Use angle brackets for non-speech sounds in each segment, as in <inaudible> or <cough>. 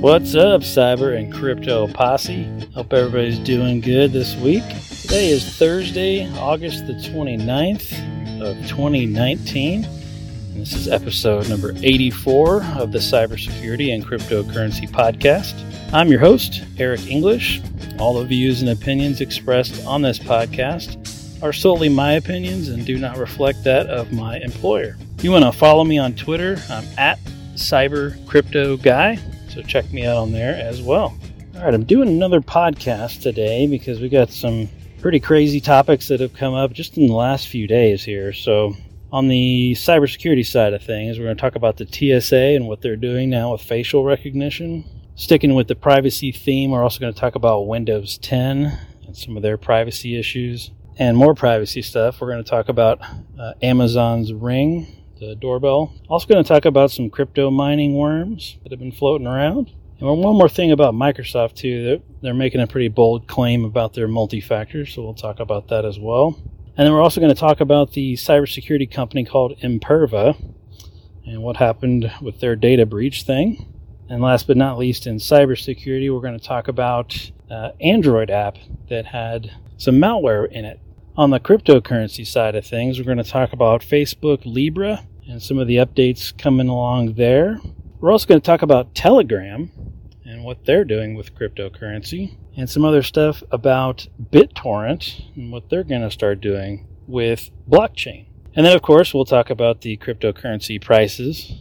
What's up, cyber and crypto posse? Hope everybody's doing good this week. Today is Thursday, August the 29th of 2019. And this is episode number 84 of the Cybersecurity and Cryptocurrency Podcast. I'm your host, Eric English. All the views and opinions expressed on this podcast are solely my opinions and do not reflect that of my employer. You want to follow me on Twitter, I'm at Cyber Crypto Guy. So check me out on there as well. All right, I'm doing another podcast today because we got some pretty crazy topics that have come up just in the last few days here. So, on the cybersecurity side of things, we're going to talk about the TSA and what they're doing now with facial recognition. Sticking with the privacy theme, we're also going to talk about Windows 10 and some of their privacy issues. And more privacy stuff, we're going to talk about uh, Amazon's Ring the doorbell. Also, going to talk about some crypto mining worms that have been floating around. And one more thing about Microsoft, too. They're, they're making a pretty bold claim about their multi factor, so we'll talk about that as well. And then we're also going to talk about the cybersecurity company called Imperva and what happened with their data breach thing. And last but not least, in cybersecurity, we're going to talk about uh, Android app that had some malware in it. On the cryptocurrency side of things, we're going to talk about Facebook Libra and some of the updates coming along there. We're also going to talk about Telegram and what they're doing with cryptocurrency and some other stuff about BitTorrent and what they're going to start doing with blockchain. And then, of course, we'll talk about the cryptocurrency prices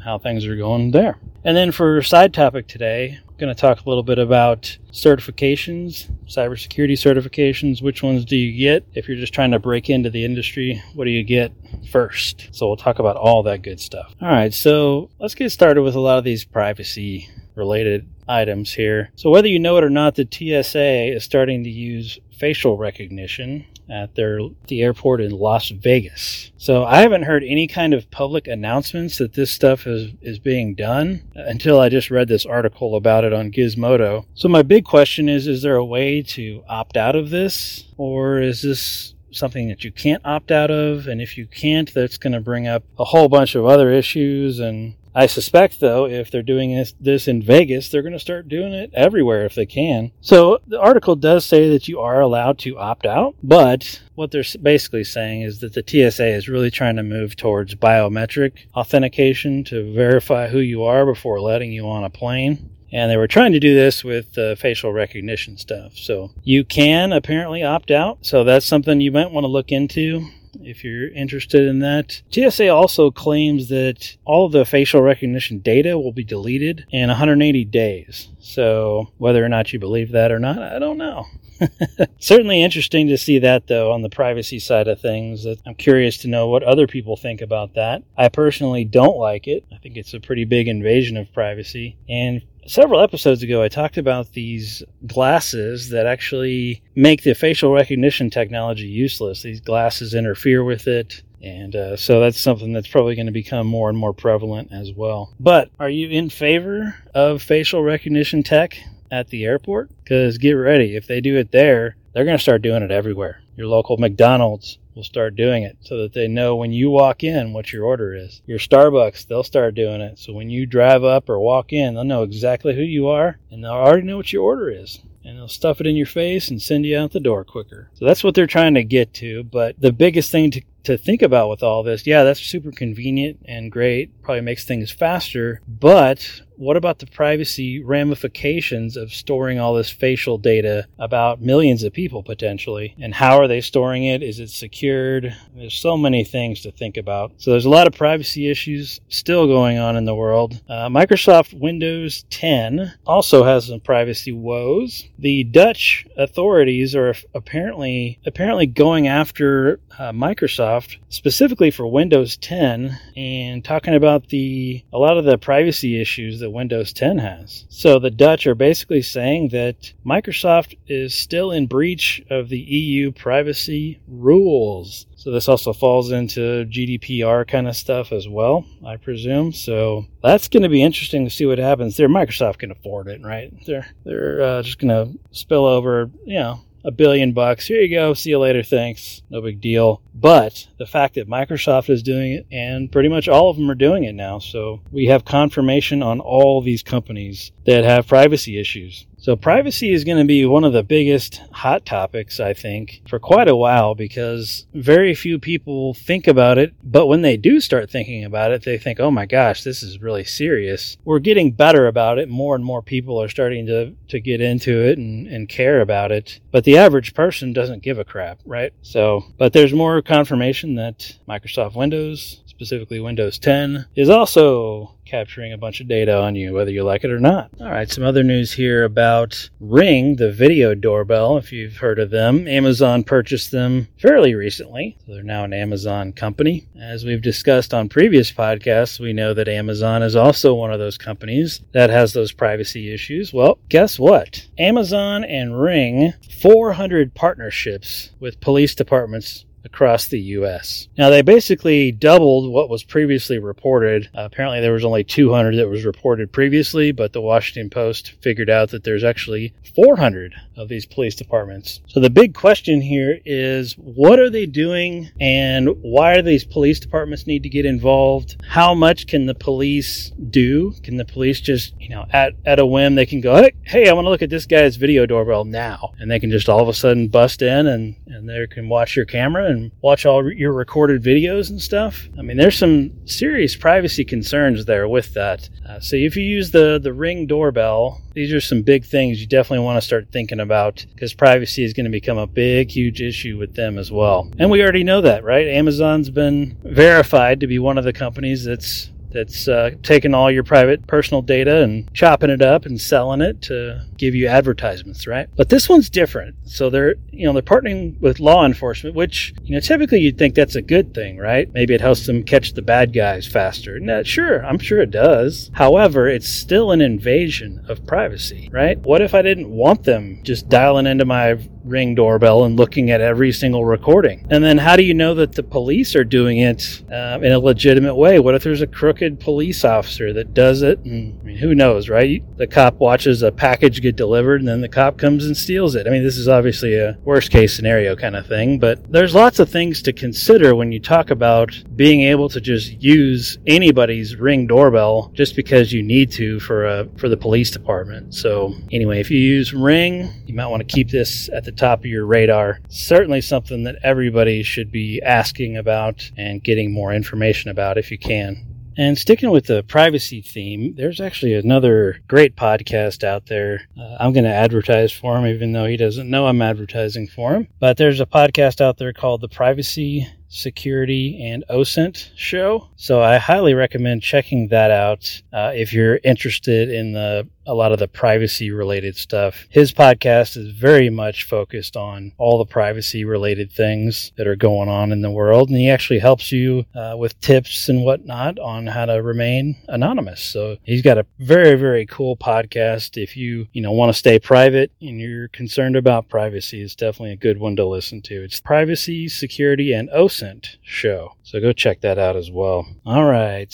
how things are going there. And then for side topic today, I'm going to talk a little bit about certifications, cybersecurity certifications. Which ones do you get if you're just trying to break into the industry? What do you get first? So we'll talk about all that good stuff. All right, so let's get started with a lot of these privacy related items here. So whether you know it or not, the TSA is starting to use facial recognition at their the airport in Las Vegas. So I haven't heard any kind of public announcements that this stuff is is being done until I just read this article about it on Gizmodo. So my big question is is there a way to opt out of this or is this something that you can't opt out of and if you can't that's going to bring up a whole bunch of other issues and I suspect, though, if they're doing this, this in Vegas, they're going to start doing it everywhere if they can. So the article does say that you are allowed to opt out, but what they're basically saying is that the TSA is really trying to move towards biometric authentication to verify who you are before letting you on a plane. And they were trying to do this with uh, facial recognition stuff. So you can apparently opt out. So that's something you might want to look into if you're interested in that. TSA also claims that all of the facial recognition data will be deleted in 180 days. So, whether or not you believe that or not, I don't know. <laughs> Certainly interesting to see that, though, on the privacy side of things. I'm curious to know what other people think about that. I personally don't like it. I think it's a pretty big invasion of privacy. And several episodes ago, I talked about these glasses that actually make the facial recognition technology useless. These glasses interfere with it. And uh, so that's something that's probably going to become more and more prevalent as well. But are you in favor of facial recognition tech at the airport? Because get ready, if they do it there, they're going to start doing it everywhere. Your local McDonald's will start doing it so that they know when you walk in what your order is. Your Starbucks, they'll start doing it. So when you drive up or walk in, they'll know exactly who you are and they'll already know what your order is. And they'll stuff it in your face and send you out the door quicker. So that's what they're trying to get to. But the biggest thing to, to think about with all this, yeah, that's super convenient and great. Probably makes things faster. But what about the privacy ramifications of storing all this facial data about millions of people potentially? And how are they storing it? Is it secured? There's so many things to think about. So there's a lot of privacy issues still going on in the world. Uh, Microsoft Windows 10 also has some privacy woes. The Dutch authorities are apparently apparently going after uh, Microsoft specifically for Windows 10 and talking about the a lot of the privacy issues that Windows 10 has. So the Dutch are basically saying that Microsoft is still in breach of the EU privacy rules. So this also falls into GDPR kind of stuff as well, I presume. So that's going to be interesting to see what happens there. Microsoft can afford it, right? They're they're uh, just going to spill over, you know, a billion bucks. Here you go. See you later. Thanks. No big deal. But the fact that Microsoft is doing it and pretty much all of them are doing it now. So we have confirmation on all these companies that have privacy issues. So, privacy is going to be one of the biggest hot topics, I think, for quite a while because very few people think about it. But when they do start thinking about it, they think, oh my gosh, this is really serious. We're getting better about it. More and more people are starting to, to get into it and, and care about it. But the average person doesn't give a crap, right? So, but there's more confirmation that Microsoft Windows, specifically Windows 10, is also capturing a bunch of data on you, whether you like it or not. All right, some other news here about Ring, the video doorbell, if you've heard of them. Amazon purchased them fairly recently, so they're now an Amazon company. As we've discussed on previous podcasts, we know that Amazon is also one of those companies that has those privacy issues. Well, guess what? Amazon and Ring, 400 partnerships with police departments across the U.S. Now, they basically doubled what was previously reported. Uh, apparently, there was only 200 that was reported previously, but the Washington Post figured out that there's actually 400 of these police departments. So the big question here is what are they doing and why do these police departments need to get involved? How much can the police do? Can the police just, you know, at, at a whim, they can go, hey, I want to look at this guy's video doorbell now. And they can just all of a sudden bust in and, and they can watch your camera and watch all your recorded videos and stuff. I mean, there's some serious privacy concerns there with that. Uh, so if you use the, the Ring doorbell, these are some big things you definitely want to start thinking about because privacy is going to become a big, huge issue with them as well. And we already know that, right? Amazon's been verified to be one of the companies that's that's uh, taking all your private personal data and chopping it up and selling it to give you advertisements, right? But this one's different. So they're, you know, they're partnering with law enforcement, which, you know, typically you'd think that's a good thing, right? Maybe it helps them catch the bad guys faster. Sure, I'm sure it does. However, it's still an invasion of privacy, right? What if I didn't want them just dialing into my ring doorbell and looking at every single recording? And then how do you know that the police are doing it uh, in a legitimate way? What if there's a crooked police officer that does it? And I mean, who knows, right? The cop watches a package get delivered and then the cop comes and steals it. I mean, this is obviously a worst case scenario kind of thing, but there's lots of things to consider when you talk about being able to just use anybody's ring doorbell just because you need to for a for the police department. So anyway, if you use Ring, you might want to keep this at the top of your radar. Certainly something that everybody should be asking about and getting more information about if you can. And sticking with the privacy theme, there's actually another great podcast out there. Uh, I'm going to advertise for him, even though he doesn't know I'm advertising for him. But there's a podcast out there called the Privacy Security and OSINT show. So I highly recommend checking that out uh, if you're interested in the a lot of the privacy related stuff. His podcast is very much focused on all the privacy related things that are going on in the world, and he actually helps you uh, with tips and whatnot on how to remain anonymous. So he's got a very very cool podcast. If you you know want to stay private and you're concerned about privacy, it's definitely a good one to listen to. It's privacy, security, and OSINT show. So go check that out as well. All right.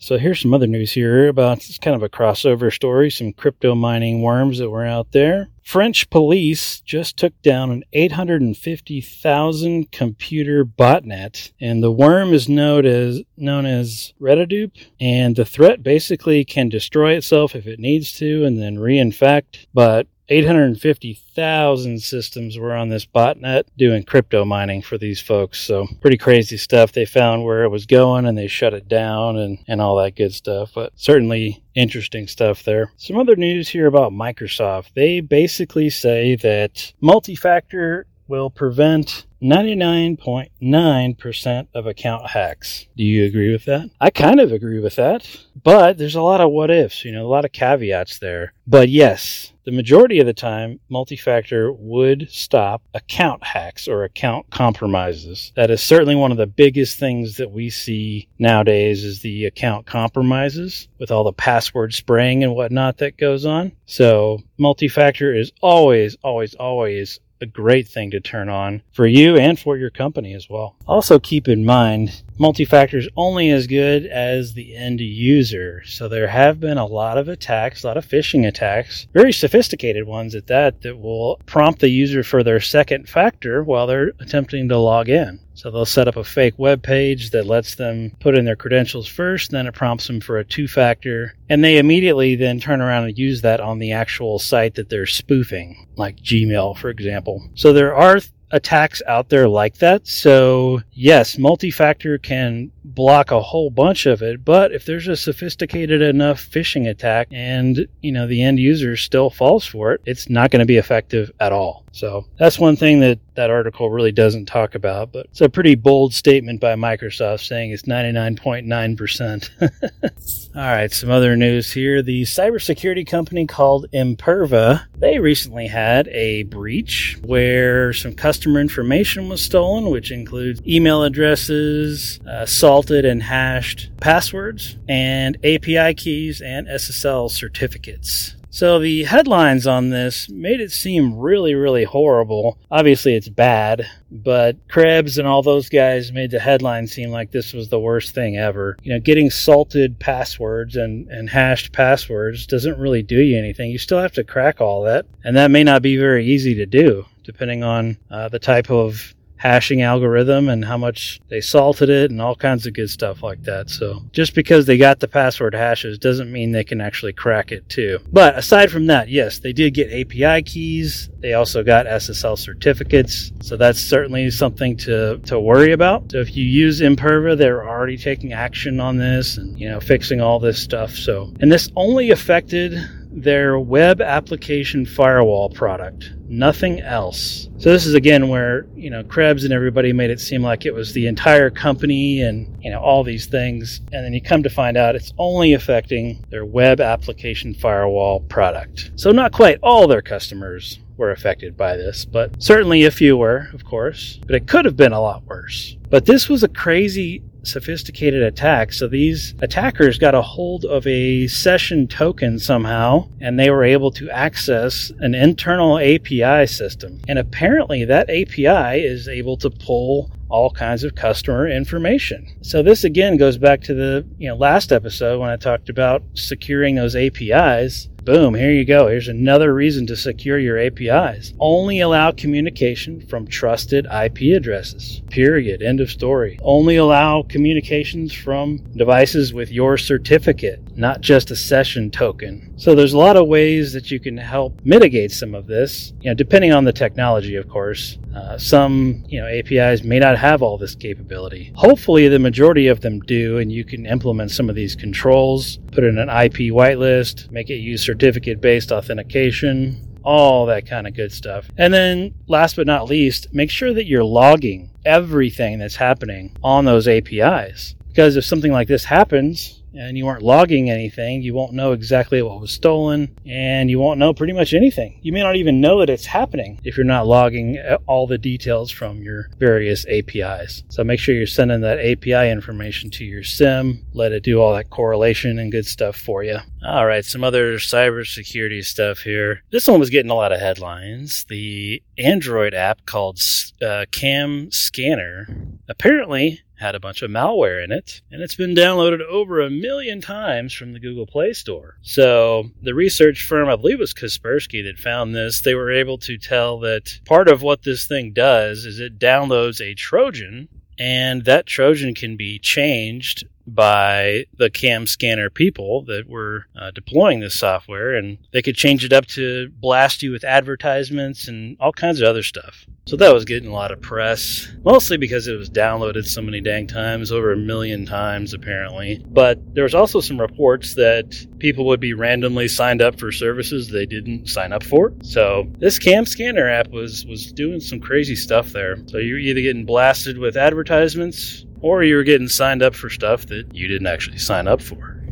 So here's some other news here about it's kind of a crossover story, some crypto mining worms that were out there. French police just took down an 850,000 computer botnet, and the worm is known as known as Retadup. And the threat basically can destroy itself if it needs to, and then reinfect. But 850,000 systems were on this botnet doing crypto mining for these folks. So pretty crazy stuff. They found where it was going and they shut it down and, and all that good stuff. But certainly interesting stuff there. Some other news here about Microsoft. They basically say that multi-factor will prevent 99.9% of account hacks. Do you agree with that? I kind of agree with that, but there's a lot of what ifs, you know, a lot of caveats there. But yes, the majority of the time, multi-factor would stop account hacks or account compromises. That is certainly one of the biggest things that we see nowadays is the account compromises with all the password spraying and whatnot that goes on. So multi-factor is always, always, always a great thing to turn on for you and for your company as well. Also, keep in mind multi-factor is only as good as the end user. So there have been a lot of attacks, a lot of phishing attacks, very sophisticated ones at that, that will prompt the user for their second factor while they're attempting to log in. So they'll set up a fake web page that lets them put in their credentials first, then it prompts them for a two factor, and they immediately then turn around and use that on the actual site that they're spoofing, like Gmail, for example. So there are attacks out there like that. So, yes, multi factor can block a whole bunch of it, but if there's a sophisticated enough phishing attack and, you know, the end user still falls for it, it's not going to be effective at all. So, that's one thing that that article really doesn't talk about, but it's a pretty bold statement by Microsoft saying it's 99.9%. <laughs> all right, some other news here. The cybersecurity company called Imperva, they recently had a breach where some customer information was stolen, which includes email addresses, uh, salted and hashed passwords, and API keys and SSL certificates. So the headlines on this made it seem really, really horrible. Obviously, it's bad, but Krebs and all those guys made the headlines seem like this was the worst thing ever. You know, getting salted passwords and, and hashed passwords doesn't really do you anything. You still have to crack all that, and that may not be very easy to do, depending on uh, the type of hashing algorithm and how much they salted it and all kinds of good stuff like that. So just because they got the password hashes doesn't mean they can actually crack it too. But aside from that, yes, they did get API keys. They also got SSL certificates. So that's certainly something to, to worry about. So if you use Imperva, they're already taking action on this and, you know, fixing all this stuff. So, and this only affected their web application firewall product, nothing else. So this is again where, you know, Krebs and everybody made it seem like it was the entire company and, you know, all these things. And then you come to find out it's only affecting their web application firewall product. So not quite all their customers were affected by this, but certainly a few were, of course. But it could have been a lot worse. But this was a crazy sophisticated attack. So these attackers got a hold of a session token somehow, and they were able to access an internal API system. And apparently, that API is able to pull all kinds of customer information. So this again goes back to the you know last episode when I talked about securing those APIs Boom, here you go. Here's another reason to secure your APIs. Only allow communication from trusted IP addresses. Period. End of story. Only allow communications from devices with your certificate, not just a session token. So there's a lot of ways that you can help mitigate some of this, you know, depending on the technology, of course. Uh, some, you know, APIs may not have all this capability. Hopefully, the majority of them do, and you can implement some of these controls, put in an IP whitelist, make it use certificate based authentication, all that kind of good stuff. And then, last but not least, make sure that you're logging everything that's happening on those APIs. Because if something like this happens, and you weren't logging anything, you won't know exactly what was stolen, and you won't know pretty much anything. You may not even know that it's happening if you're not logging all the details from your various APIs. So make sure you're sending that API information to your SIEM, let it do all that correlation and good stuff for you. All right, some other cybersecurity stuff here. This one was getting a lot of headlines. The Android app called uh, Cam Scanner apparently had a bunch of malware in it, and it's been downloaded over a million times from the Google Play Store. So, the research firm, I believe it was Kaspersky, that found this, they were able to tell that part of what this thing does is it downloads a Trojan, and that Trojan can be changed by the cam scanner people that were uh, deploying this software and they could change it up to blast you with advertisements and all kinds of other stuff. So that was getting a lot of press mostly because it was downloaded so many dang times over a million times apparently. But there was also some reports that people would be randomly signed up for services they didn't sign up for. So this cam scanner app was was doing some crazy stuff there. So you're either getting blasted with advertisements or you were getting signed up for stuff that you didn't actually sign up for.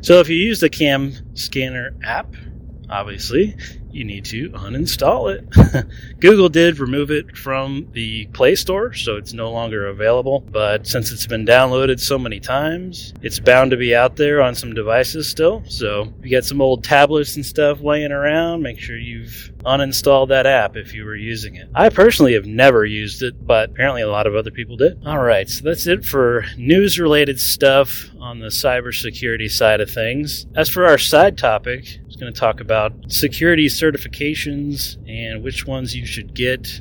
So if you use the Cam Scanner app, obviously, you need to uninstall it. <laughs> Google did remove it from the Play Store, so it's no longer available. But since it's been downloaded so many times, it's bound to be out there on some devices still. So if you got some old tablets and stuff laying around, make sure you've uninstalled that app if you were using it. I personally have never used it, but apparently a lot of other people did. All right, so that's it for news related stuff on the cybersecurity side of things. As for our side topic, I was going to talk about security certifications and which ones you should get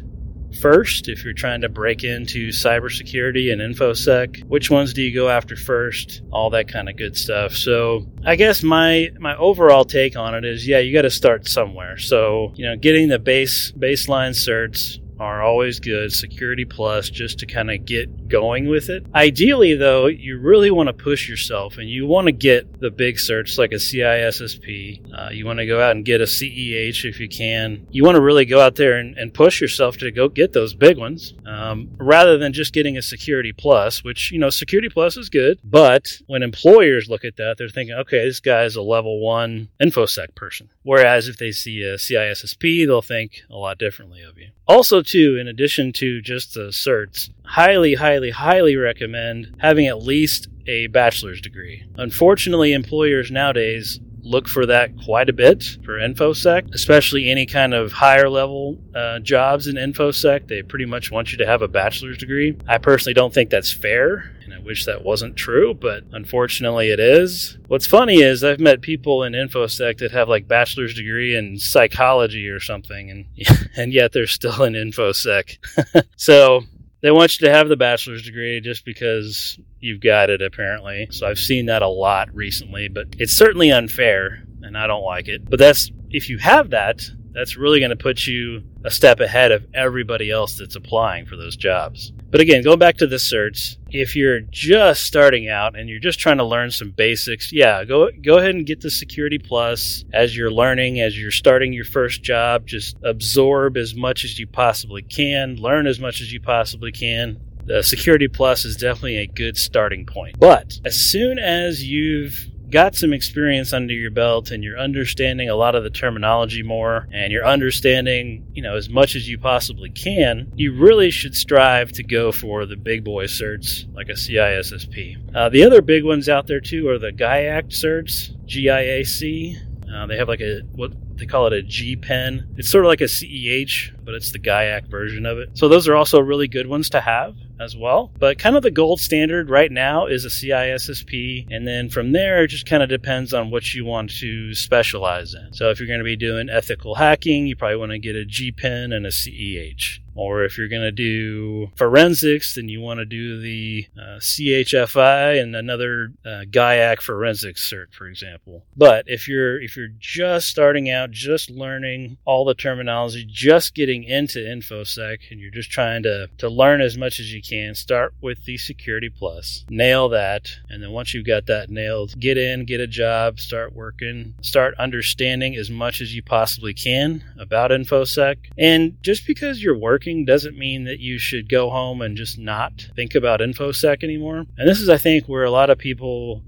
first if you're trying to break into cybersecurity and infosec. Which ones do you go after first? All that kind of good stuff. So i guess my my overall take on it is yeah you got to start somewhere. So you know getting the base baseline certs are always good. Security Plus just to kind of get going with it. Ideally, though, you really want to push yourself and you want to get the big certs like a CISSP. Uh, you want to go out and get a CEH if you can. You want to really go out there and, and push yourself to go get those big ones um, rather than just getting a Security Plus, which, you know, Security Plus is good. But when employers look at that, they're thinking, okay, this guy is a level one InfoSec person. Whereas if they see a CISSP, they'll think a lot differently of you. Also, too, in addition to just the certs, highly, highly, highly recommend having at least a bachelor's degree. Unfortunately, employers nowadays look for that quite a bit for infosec especially any kind of higher level uh, jobs in infosec they pretty much want you to have a bachelor's degree i personally don't think that's fair and I wish that wasn't true, but unfortunately it is. What's funny is I've met people in InfoSec that have like bachelor's degree in psychology or something, and <laughs> and yet they're still in InfoSec. <laughs> so they want you to have the bachelor's degree just because you've got it, apparently. So I've seen that a lot recently, but it's certainly unfair, and I don't like it. But that's if you have that, that's really going to put you a step ahead of everybody else that's applying for those jobs. But again, going back to the certs, if you're just starting out and you're just trying to learn some basics, yeah, go go ahead and get the Security Plus as you're learning, as you're starting your first job. Just absorb as much as you possibly can, learn as much as you possibly can. The Security Plus is definitely a good starting point. But as soon as you've got some experience under your belt and you're understanding a lot of the terminology more and you're understanding, you know, as much as you possibly can, you really should strive to go for the big boy certs like a CISSP. Uh, the other big ones out there too are the GIAC certs, GIAC. Uh, they have like a what they call it a GPEN. It's sort of like a CEH, but it's the GIAC version of it. So those are also really good ones to have as well. But kind of the gold standard right now is a CISSP. And then from there, it just kind of depends on what you want to specialize in. So if you're going to be doing ethical hacking, you probably want to get a pen and a CEH. Or if you're going to do forensics, then you want to do the uh, CHFI and another uh, GIAC forensics cert, for example. But if you're if you're just starting out, just learning all the terminology, just getting into infosec, and you're just trying to to learn as much as you can, start with the Security Plus, nail that, and then once you've got that nailed, get in, get a job, start working, start understanding as much as you possibly can about infosec. And just because you're working doesn't mean that you should go home and just not think about InfoSec anymore. And this is, I think, where a lot of people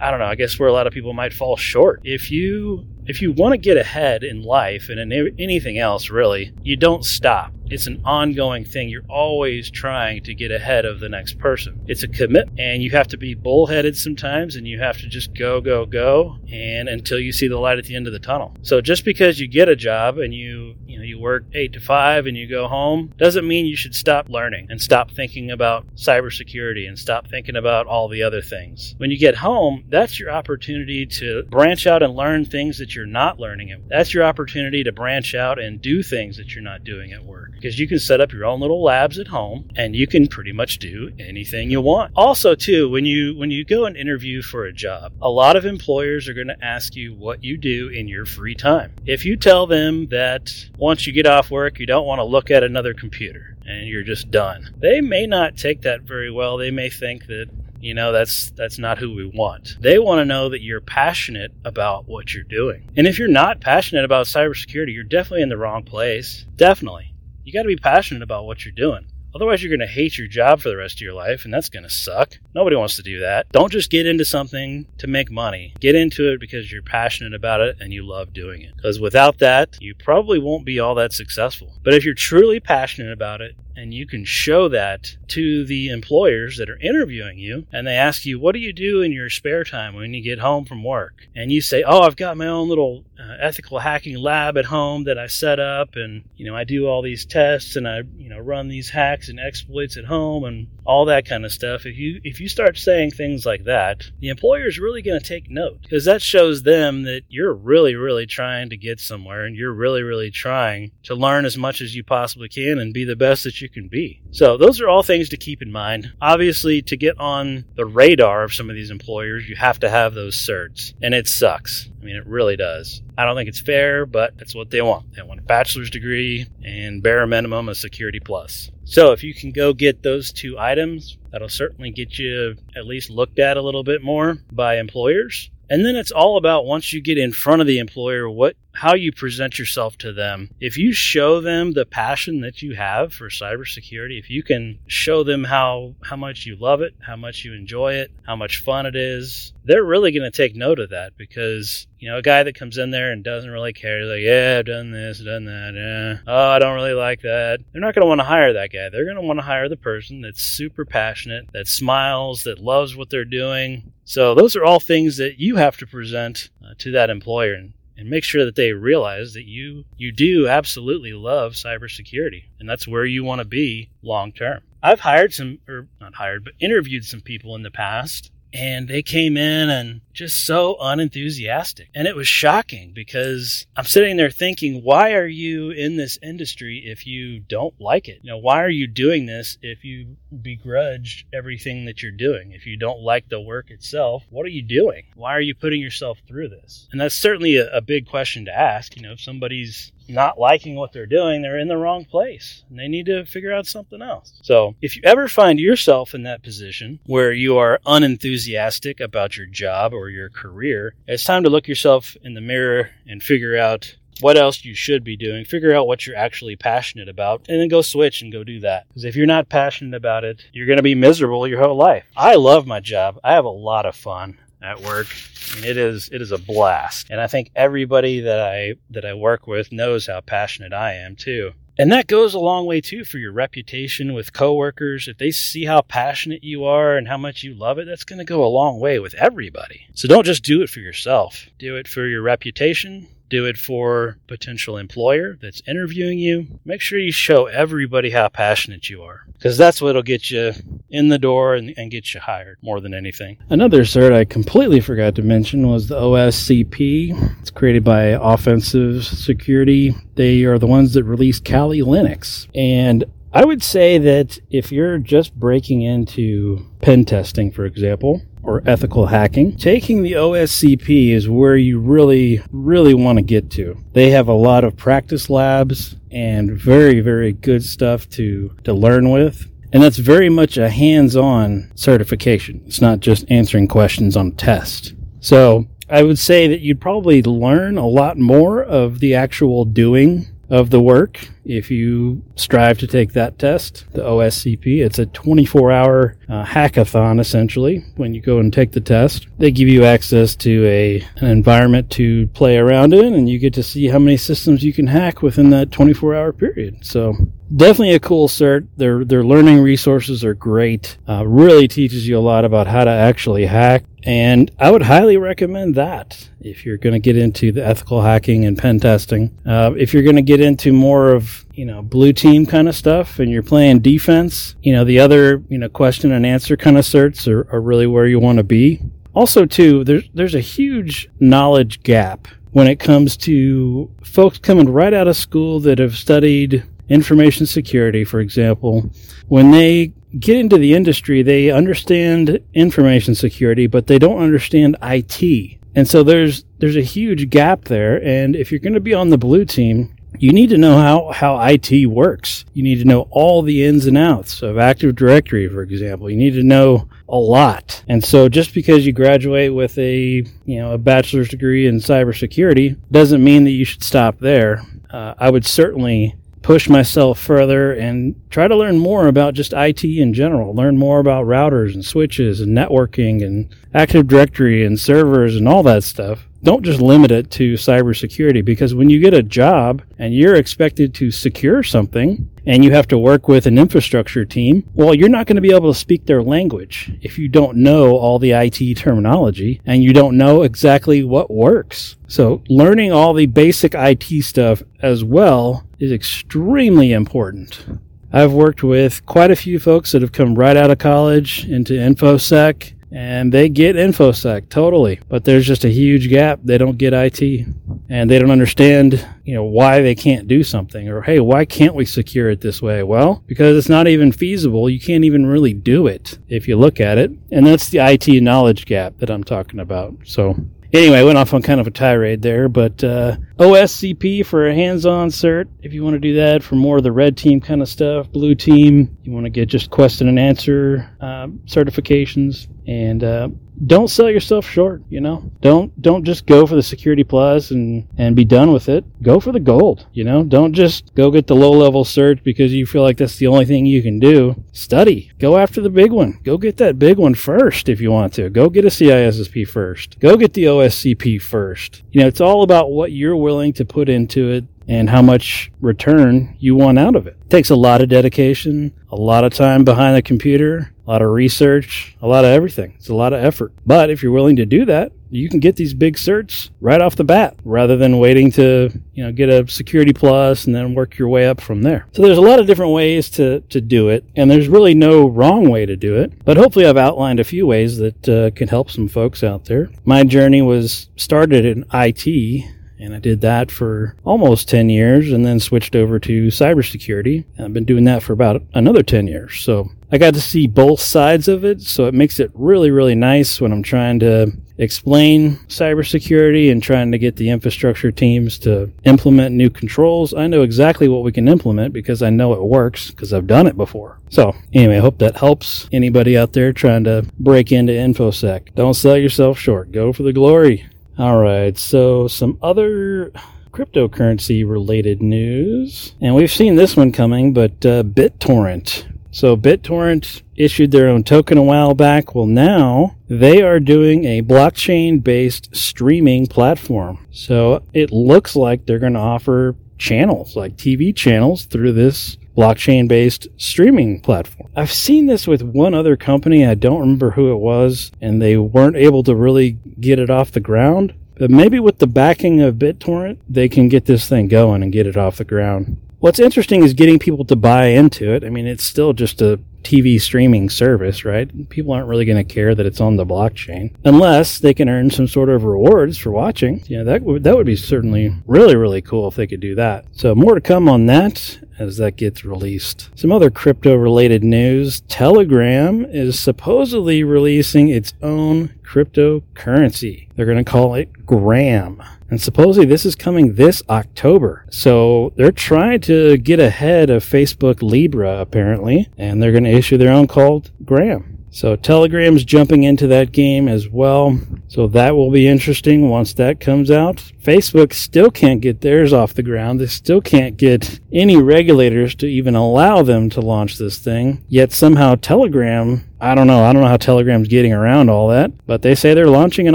I don't know, I guess where a lot of people might fall short. If you if you want to get ahead in life and in anything else really, you don't stop. It's an ongoing thing. You're always trying to get ahead of the next person. It's a commitment and you have to be bullheaded sometimes and you have to just go, go, go and until you see the light at the end of the tunnel. So just because you get a job and you, you know, you work eight to five and you go home doesn't mean you should stop learning and stop thinking about cybersecurity and stop thinking about all the other things. When you get home, that's your opportunity to branch out and learn things that you're not learning. It. That's your opportunity to branch out and do things that you're not doing at work because you can set up your own little labs at home and you can pretty much do anything you want. Also, too, when you when you go and interview for a job, a lot of employers are going to ask you what you do in your free time. If you tell them that once you get off work, you don't want to look at another computer and you're just done, they may not take that very well. They may think that you know that's that's not who we want they want to know that you're passionate about what you're doing and if you're not passionate about cybersecurity you're definitely in the wrong place definitely you got to be passionate about what you're doing. Otherwise, you're going to hate your job for the rest of your life, and that's going to suck. Nobody wants to do that. Don't just get into something to make money. Get into it because you're passionate about it and you love doing it. Because without that, you probably won't be all that successful. But if you're truly passionate about it, and you can show that to the employers that are interviewing you and they ask you what do you do in your spare time when you get home from work? And you say oh i've got my own little uh, ethical hacking lab at home that i set up and you know i do all these tests and i you know run these hacks and exploits at home and all that kind of stuff. If you if you start saying things like that the employer is really going to take note because that shows them that you're really really trying to get somewhere and you're really really trying to learn as much as you possibly can and be the best that you can be. So, those are all things to keep in mind. Obviously, to get on the radar of some of these employers, you have to have those certs, and it sucks. I mean, it really does. I don't think it's fair, but that's what they want. They want a bachelor's degree and bare minimum a security plus. So if you can go get those two items, that'll certainly get you at least looked at a little bit more by employers. And then it's all about once you get in front of the employer, what how you present yourself to them. If you show them the passion that you have for cybersecurity, if you can show them how how much you love it, how much you enjoy it, how much fun it is, they're really going to take note of that because you know a guy that comes in there and doesn't really care, like yeah, I've done this, done that, yeah, oh, I don't really like that. They're not going to want to hire that guy. They're going to want to hire the person that's super passionate, that smiles, that loves what they're doing. So those are all things that you have to present uh, to that employer. And and make sure that they realize that you you do absolutely love cybersecurity and that's where you want to be long term. I've hired some or not hired but interviewed some people in the past and they came in and just so unenthusiastic. And it was shocking because I'm sitting there thinking, why are you in this industry if you don't like it? You know, why are you doing this if you begrudge everything that you're doing? If you don't like the work itself, what are you doing? Why are you putting yourself through this? And that's certainly a, a big question to ask. You know, if somebody's not liking what they're doing, they're in the wrong place and they need to figure out something else. So, if you ever find yourself in that position where you are unenthusiastic about your job or your career, it's time to look yourself in the mirror and figure out what else you should be doing, figure out what you're actually passionate about, and then go switch and go do that. Because if you're not passionate about it, you're going to be miserable your whole life. I love my job. I have a lot of fun at work. Mean, it is it is a blast, and I think everybody that I that I work with knows how passionate I am too. And that goes a long way too for your reputation with coworkers. If they see how passionate you are and how much you love it, that's going to go a long way with everybody. So don't just do it for yourself. Do it for your reputation, do it for potential employer that's interviewing you. Make sure you show everybody how passionate you are because that's what'll get you in the door and, and, get you hired more than anything. Another cert I completely forgot to mention was the OSCP. It's created by Offensive Security. They are the ones that released Kali Linux. And I would say that if you're just breaking into pen testing, for example, or ethical hacking. Taking the OSCP is where you really, really want to get to. They have a lot of practice labs and very, very good stuff to, to learn with. And that's very much a hands on certification. It's not just answering questions on a test. So I would say that you'd probably learn a lot more of the actual doing of the work if you strive to take that test, the OSCP. It's a 24 hour uh, hackathon essentially when you go and take the test. They give you access to a an environment to play around in and you get to see how many systems you can hack within that 24 hour period. So definitely a cool cert. Their their learning resources are great. Uh, really teaches you a lot about how to actually hack, and I would highly recommend that if you're going to get into the ethical hacking and pen testing. Uh, if you're going to get into more of you know blue team kind of stuff and you're playing defense, you know the other you know question and answer kind of certs are, are really where you want to be. Also, too, there's there's a huge knowledge gap when it comes to folks coming right out of school that have studied information security, for example, when they get into the industry, they understand information security, but they don't understand IT. And so there's there's a huge gap there. And if you're going to be on the blue team, you need to know how, how IT works. You need to know all the ins and outs of Active Directory, for example. You need to know a lot. And so just because you graduate with a, you know, a bachelor's degree in cybersecurity doesn't mean that you should stop there. Uh, I would certainly push myself further and try to learn more about just IT in general, learn more about routers and switches and networking and Active Directory and servers and all that stuff don't just limit it to cybersecurity because when you get a job and you're expected to secure something and you have to work with an infrastructure team, well, you're not going to be able to speak their language if you don't know all the IT terminology and you don't know exactly what works. So learning all the basic IT stuff as well is extremely important. I've worked with quite a few folks that have come right out of college into InfoSec and they get infosec totally. But there's just a huge gap. They don't get it and they don't understand you know why they can't do something. Or hey why can't we secure it this way? Well because it's not even feasible. You can't even really do it if you look at it. And that's the it knowledge gap that i'm talking about. So anyway, I went off on kind of a tirade there, but uh, OSCP for a hands-on cert. If you want to do that for more of the red team kind of stuff, blue team, you want to get just question and answer uh, certifications, and uh, don't sell yourself short. You know, don't don't just go for the security plus and and be done with it. Go for the gold. You know, don't just go get the low level cert because you feel like that's the only thing you can do. Study. Go after the big one. Go get that big one first if you want to. Go get a CISSP first. Go get the OSCP first. You know, it's all about what you're willing to put into it and how much return you want out of it. it. takes a lot of dedication, a lot of time behind the computer, a lot of research, a lot of everything. It's a lot of effort. But if you're willing to do that, you can get these big certs right off the bat rather than waiting to, you know, get a security plus and then work your way up from there. So there's a lot of different ways to, to do it and there's really no wrong way to do it. But hopefully I've outlined a few ways that uh, can help some folks out there. My journey was started in IT and I did that for almost 10 years and then switched over to cybersecurity. And I've been doing that for about another 10 years. So I got to see both sides of it. So it makes it really, really nice when I'm trying to explain cybersecurity and trying to get the infrastructure teams to implement new controls. I know exactly what we can implement because I know it works because I've done it before. So anyway, I hope that helps anybody out there trying to break into InfoSec. Don't sell yourself short. Go for the glory. All right, so some other cryptocurrency related news. And we've seen this one coming, but uh, BitTorrent. So BitTorrent issued their own token a while back. Well, now they are doing a blockchain based streaming platform. So it looks like they're going to offer channels, like TV channels, through this blockchain based streaming platform. I've seen this with one other company. I don't remember who it was, and they weren't able to really get it off the ground. But maybe with the backing of BitTorrent, they can get this thing going and get it off the ground. What's interesting is getting people to buy into it. I mean, it's still just a TV streaming service, right? People aren't really going to care that it's on the blockchain unless they can earn some sort of rewards for watching. Yeah, that would that would be certainly really really cool if they could do that. So more to come on that as that gets released. Some other crypto related news. Telegram is supposedly releasing its own cryptocurrency. They're going to call it Gram. And supposedly this is coming this October. So they're trying to get ahead of Facebook Libra, apparently, and they're going to issue their own called Gram. So Telegram's jumping into that game as well. So that will be interesting once that comes out. Facebook still can't get theirs off the ground. They still can't get any regulators to even allow them to launch this thing. Yet somehow Telegram, I don't know, I don't know how Telegram's getting around all that, but they say they're launching in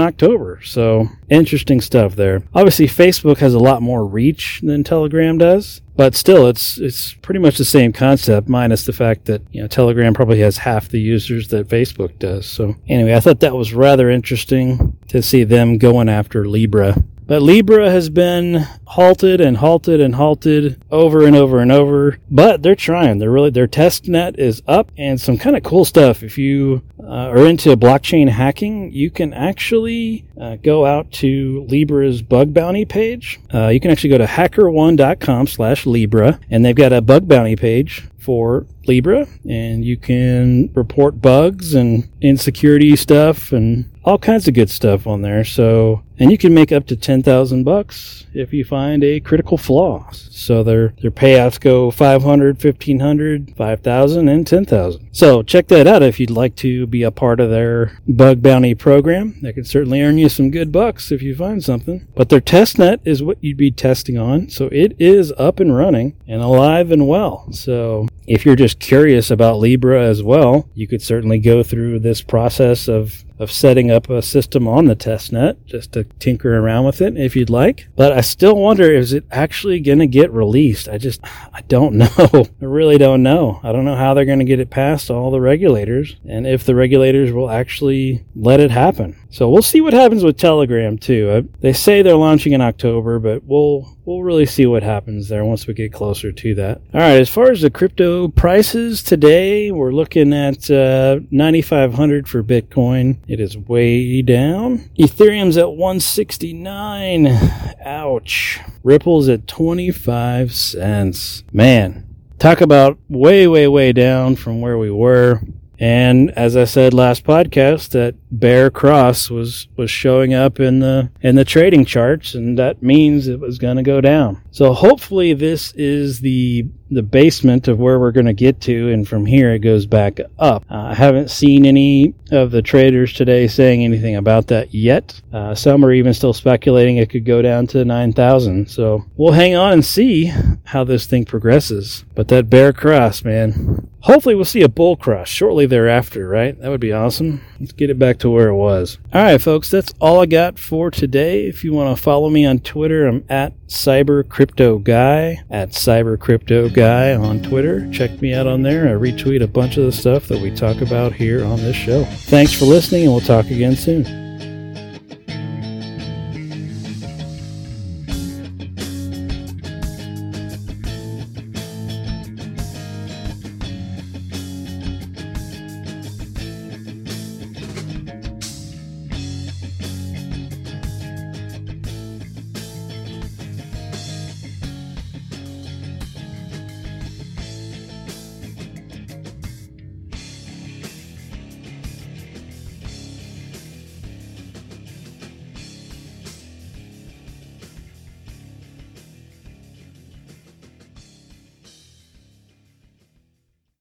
October. So interesting stuff there. Obviously Facebook has a lot more reach than Telegram does. But still, it's it's pretty much the same concept, minus the fact that you know Telegram probably has half the users that Facebook does. So anyway, I thought that was rather interesting to see them going after Libra but Libra has been halted and halted and halted over and over and over. But they're trying. They're really their test net is up and some kind of cool stuff. If you uh, are into blockchain hacking, you can actually uh, go out to Libra's bug bounty page. Uh, you can actually go to hackerone.com slash Libra and they've got a bug bounty page for Libra and you can report bugs and insecurity stuff and all kinds of good stuff on there. So and you can make up to 10,000 bucks if you find a critical flaw. So their their payouts go 500, 1500, 5000 and 10,000. So check that out if you'd like to be a part of their bug bounty program. That can certainly earn you some good bucks if you find something. But their test net is what you'd be testing on. So it is up and running and alive and well. So if you're just curious about Libra as well, you could certainly go through this process of of setting up a system on the test net just to tinker around with it if you'd like. But I still wonder is it actually going to get released? I just I don't <laughs> know. I really don't know. I don't know how they're going to get it past all the regulators and if the regulators will actually let it happen. So we'll see what happens with Telegram too. Uh, they say they're launching in October, but we'll we'll really see what happens there once we get closer to that. All right, as far as the crypto prices today, we're looking at uh, 9500 for Bitcoin. It is way down. Ethereum's at 169. Ouch. Ripple's at 25 cents. Man, talk about way way way down from where we were. And as I said last podcast, that bear cross was was showing up in the in the trading charts, and that means it was going to go down. So hopefully, this is the the basement of where we're going to get to, and from here it goes back up. Uh, I haven't seen any of the traders today saying anything about that yet. Uh, some are even still speculating it could go down to 9,000. So we'll hang on and see how this thing progresses. But that bear cross, man. Hopefully, we'll see a bull cross shortly thereafter, right? That would be awesome. Let's get it back to where it was. All right, folks, that's all I got for today. If you want to follow me on Twitter, I'm at Cyber Crypto Guy, at Cyber Guy on Twitter. Check me out on there. I retweet a bunch of the stuff that we talk about here on this show. Thanks for listening, and we'll talk again soon.